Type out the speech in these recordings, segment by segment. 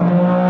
Oh.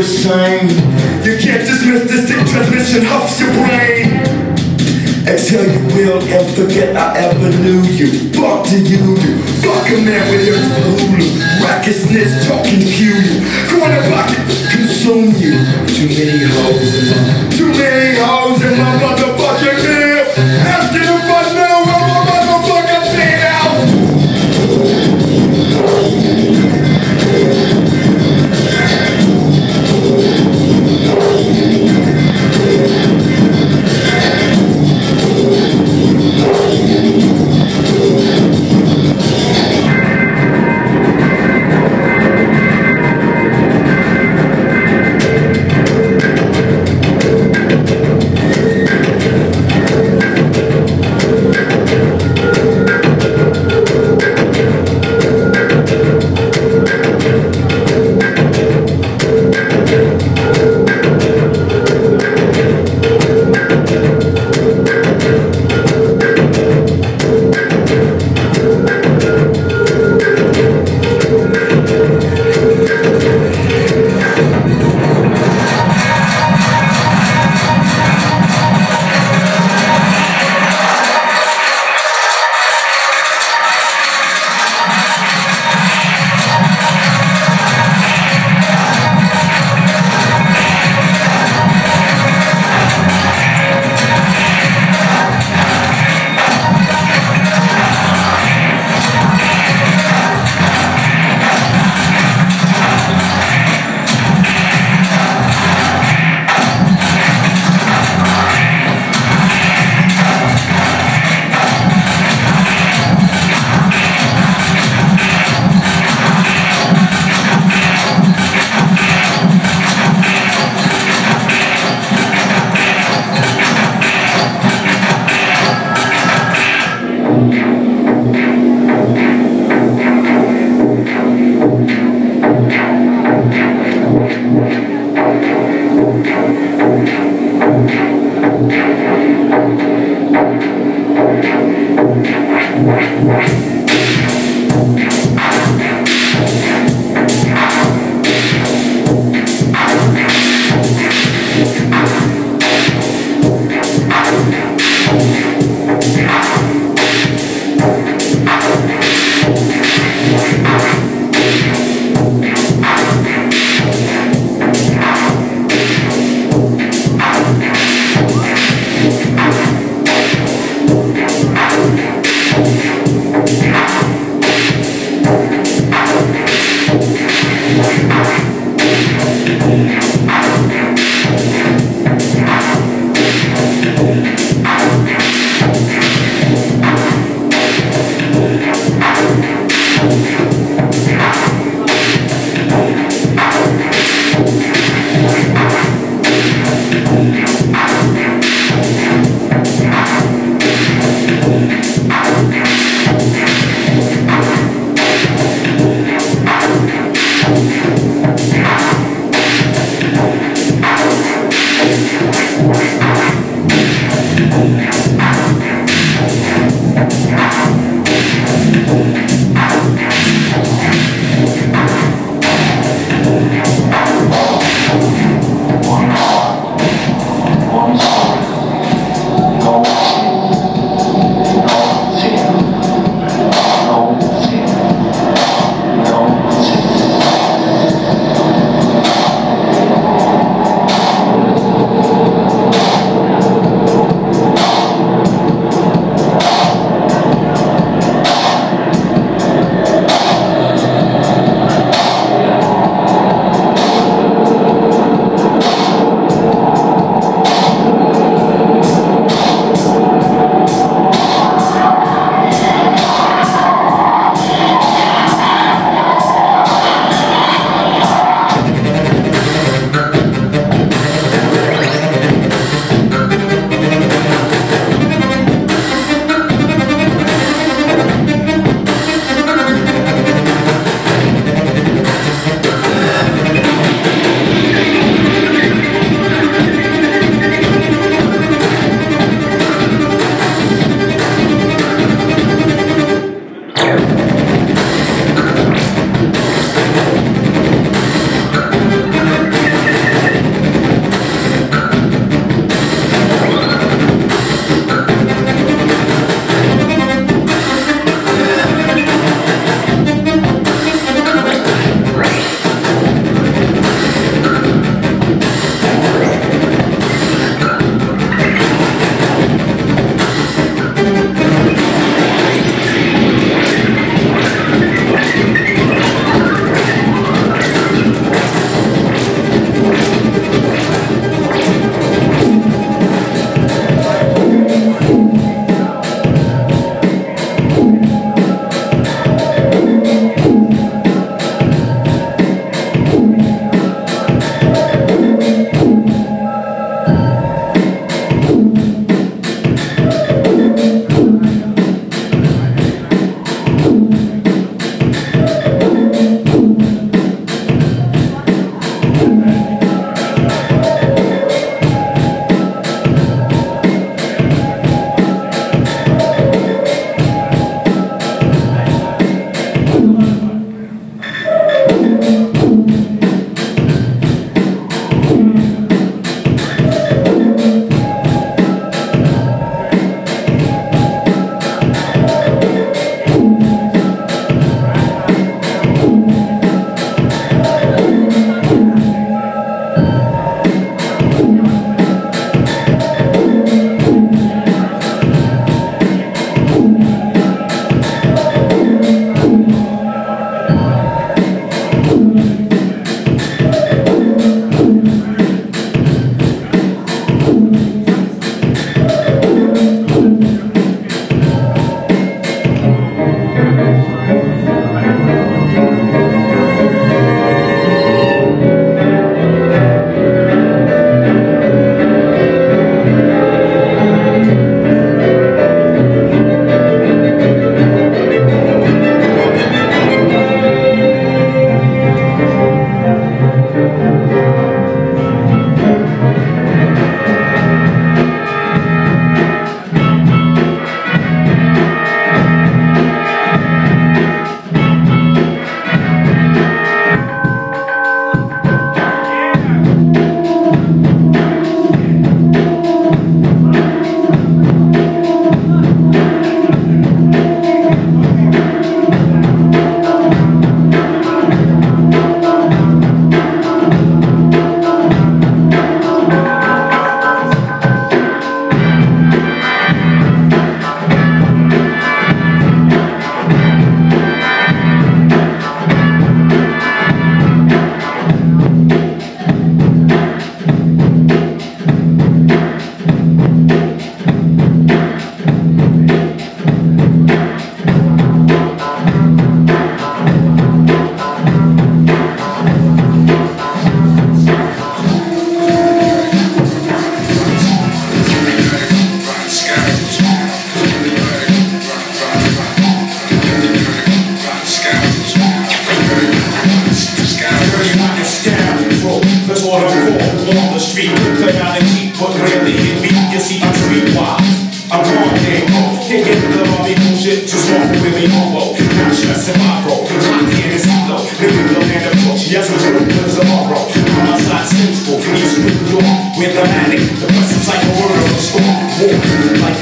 You can't dismiss this sick transmission, huffs your brain. Exhale you will and forget I ever knew you. Fuck do you do? Fuck a man with your Hulu. Racketness talking to you. Corner pocket consume you. Too many hoes in my Too many hoes in my motherfucking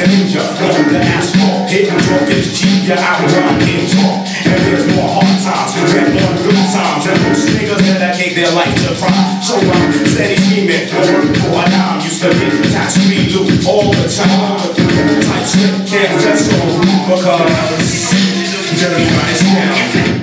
ninja, on the asphalt, hitting from this G, yeah, I run in talk. And there's more hard times than more good times. And those niggas that I gave their life to crime. So I'm steady scheming, no work for a dime. Used to be tax me loot all the time. Tight slip, can't test on because dirty by now.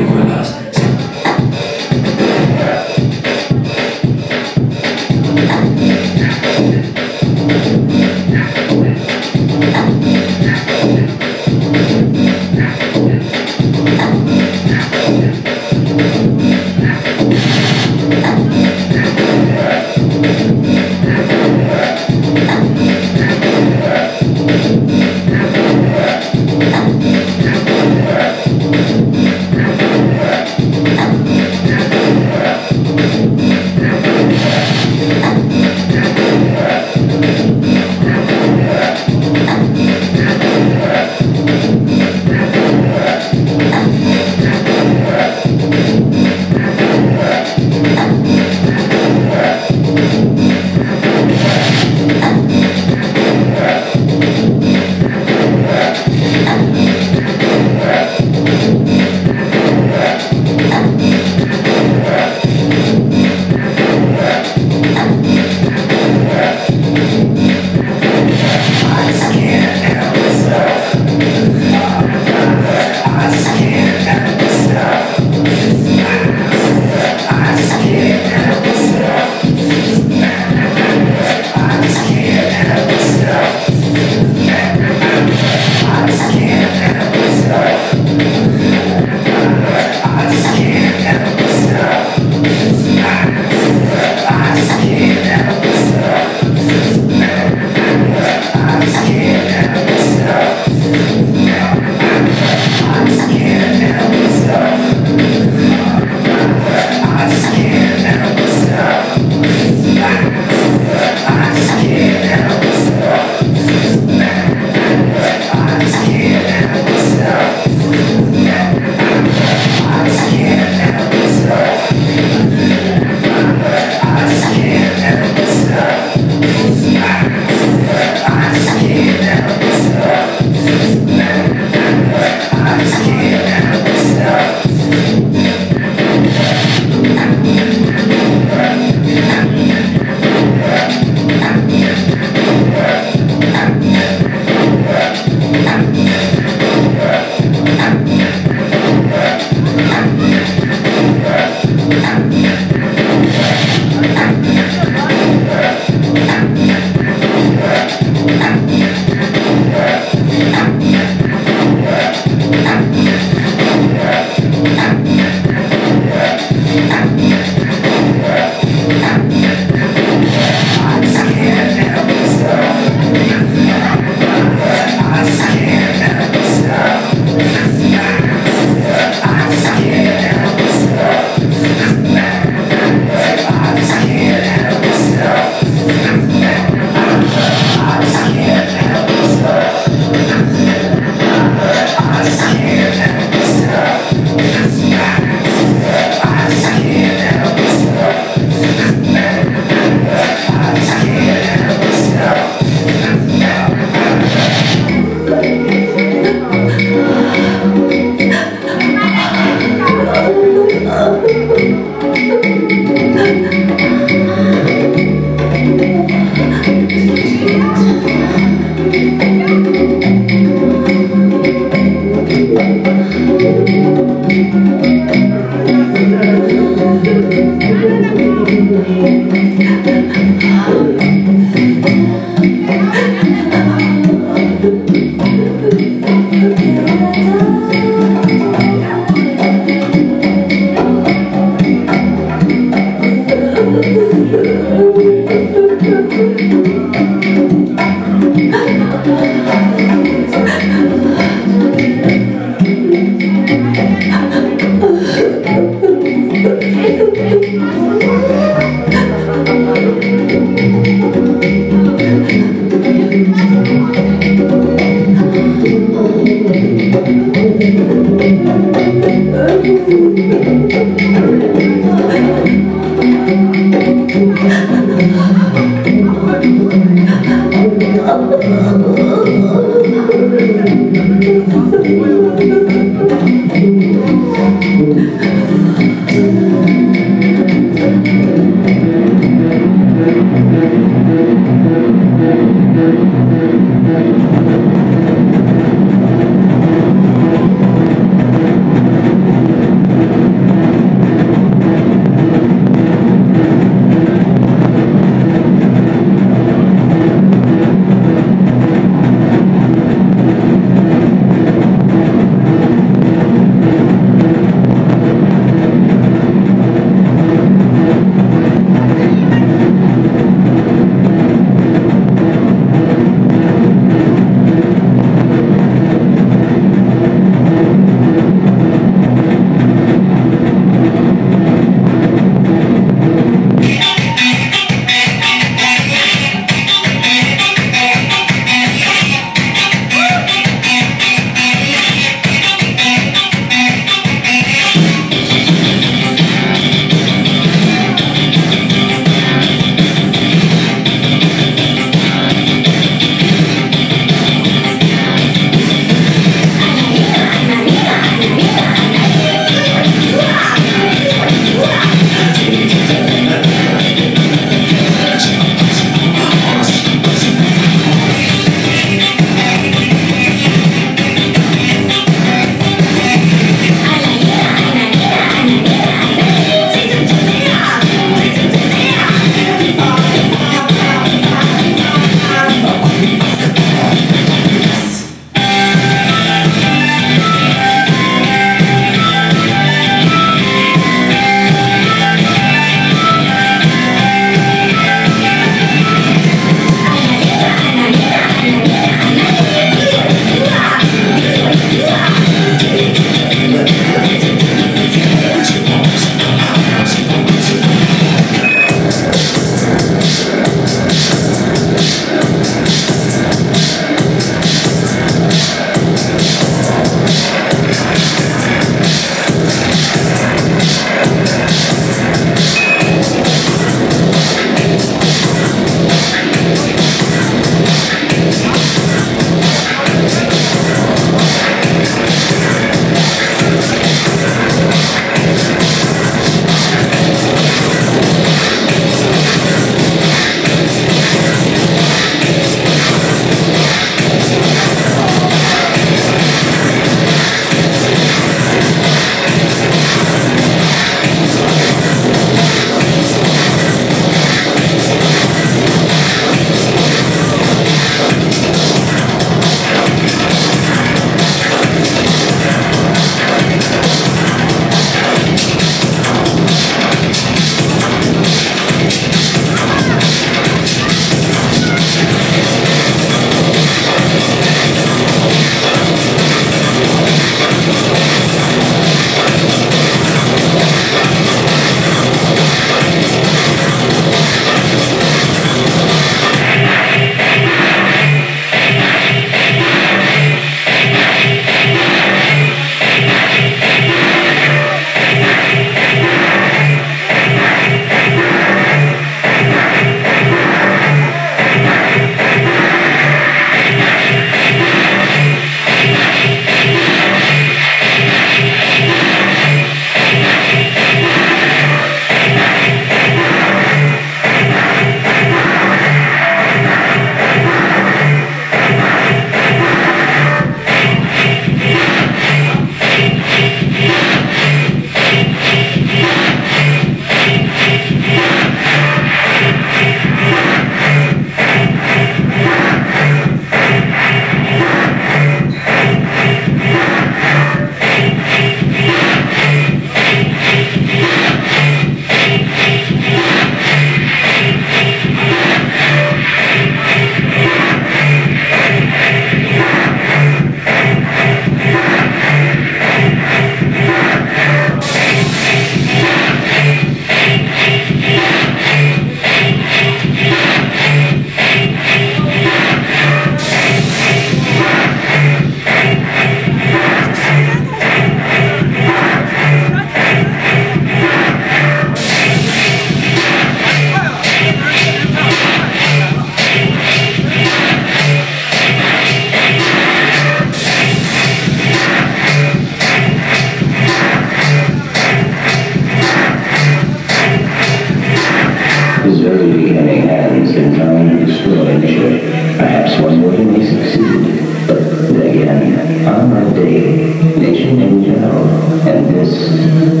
Nature